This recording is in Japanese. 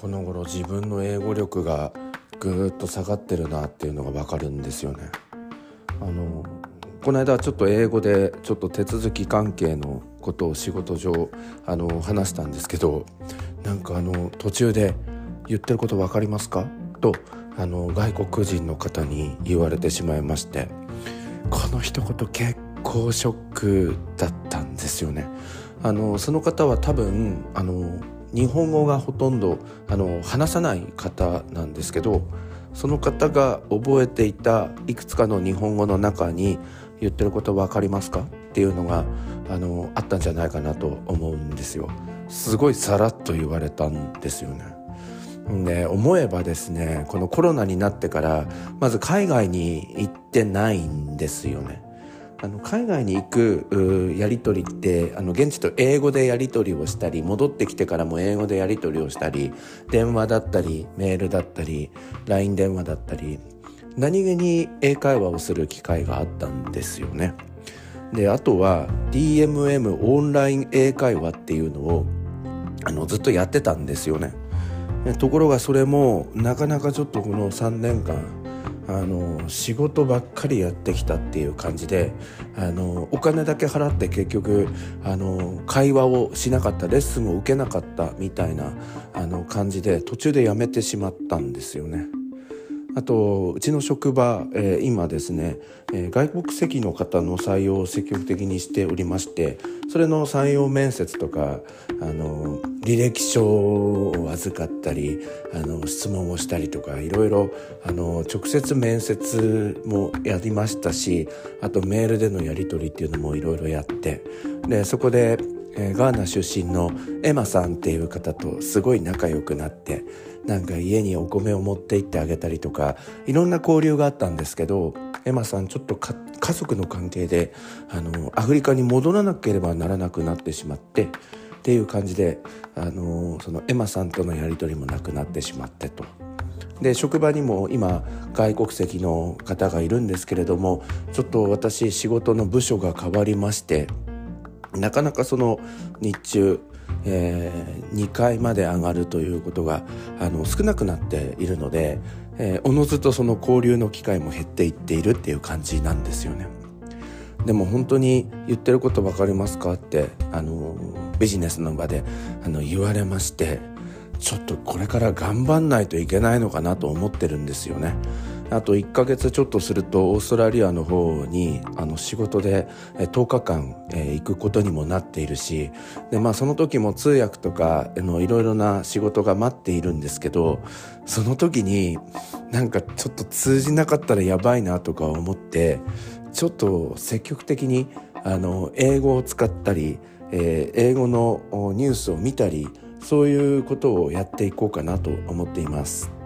この頃自分の英語力がぐーっと下がってるなっていうのが分かるんですよね。あのこの間ちょっと英語でちょっと手続き関係のことを仕事上あの話したんですけどなんかあの途中で「言ってること分かりますか?」とあの外国人の方に言われてしまいましてこの一言結構ショックだったんですよね。あのその方は多分あの日本語がほとんどあの話さない方なんですけどその方が覚えていたいくつかの日本語の中に言ってること分かりますか？っていうのがあのあったんじゃないかなと思うんですよ。すごいさらっと言われたんですよね。で思えばですねこのコロナになってからまず海外に行ってないんですよね。あの海外に行くやり取りってあの現地と英語でやり取りをしたり戻ってきてからも英語でやり取りをしたり電話だったりメールだったり LINE 電話だったり何気に英会話をする機会があったんですよね。であとは DMM オンライン英会話っていうのをあのずっとやってたんですよね。ところがそれもなかなかちょっとこの3年間あの仕事ばっかりやってきたっていう感じであのお金だけ払って結局あの会話をしなかったレッスンを受けなかったみたいなあの感じで途中でやめてしまったんですよね。あとうちの職場、えー、今ですね、えー、外国籍の方の採用を積極的にしておりましてそれの採用面接とかあの履歴書を預かったりあの質問をしたりとかいろいろあの直接面接もやりましたしあとメールでのやり取りっていうのもいろいろやってでそこでえー、ガーナ出身のエマさんっていう方とすごい仲良くなってなんか家にお米を持って行ってあげたりとかいろんな交流があったんですけどエマさんちょっと家族の関係であのアフリカに戻らなければならなくなってしまってっていう感じであのそのエマさんとのやり取りもなくなってしまってと。で職場にも今外国籍の方がいるんですけれどもちょっと私仕事の部署が変わりましてなかなかその日中、えー、2階まで上がるということがあの少なくなっているので、えー、おのずとその交流の機会も減っていっているっていう感じなんですよね。でも本当に言ってること分かりますかってあのビジネスの場であの言われましてちょっとこれから頑張んないといけないのかなと思ってるんですよね。あと1ヶ月ちょっとするとオーストラリアの方にあの仕事で10日間、え行くことにもなっているしで、まあ、その時も通訳とかのいろいろな仕事が待っているんですけどその時になんかちょっと通じなかったらやばいなとか思ってちょっと積極的にあの英語を使ったり、えー、英語のニュースを見たりそういうことをやっていこうかなと思っています。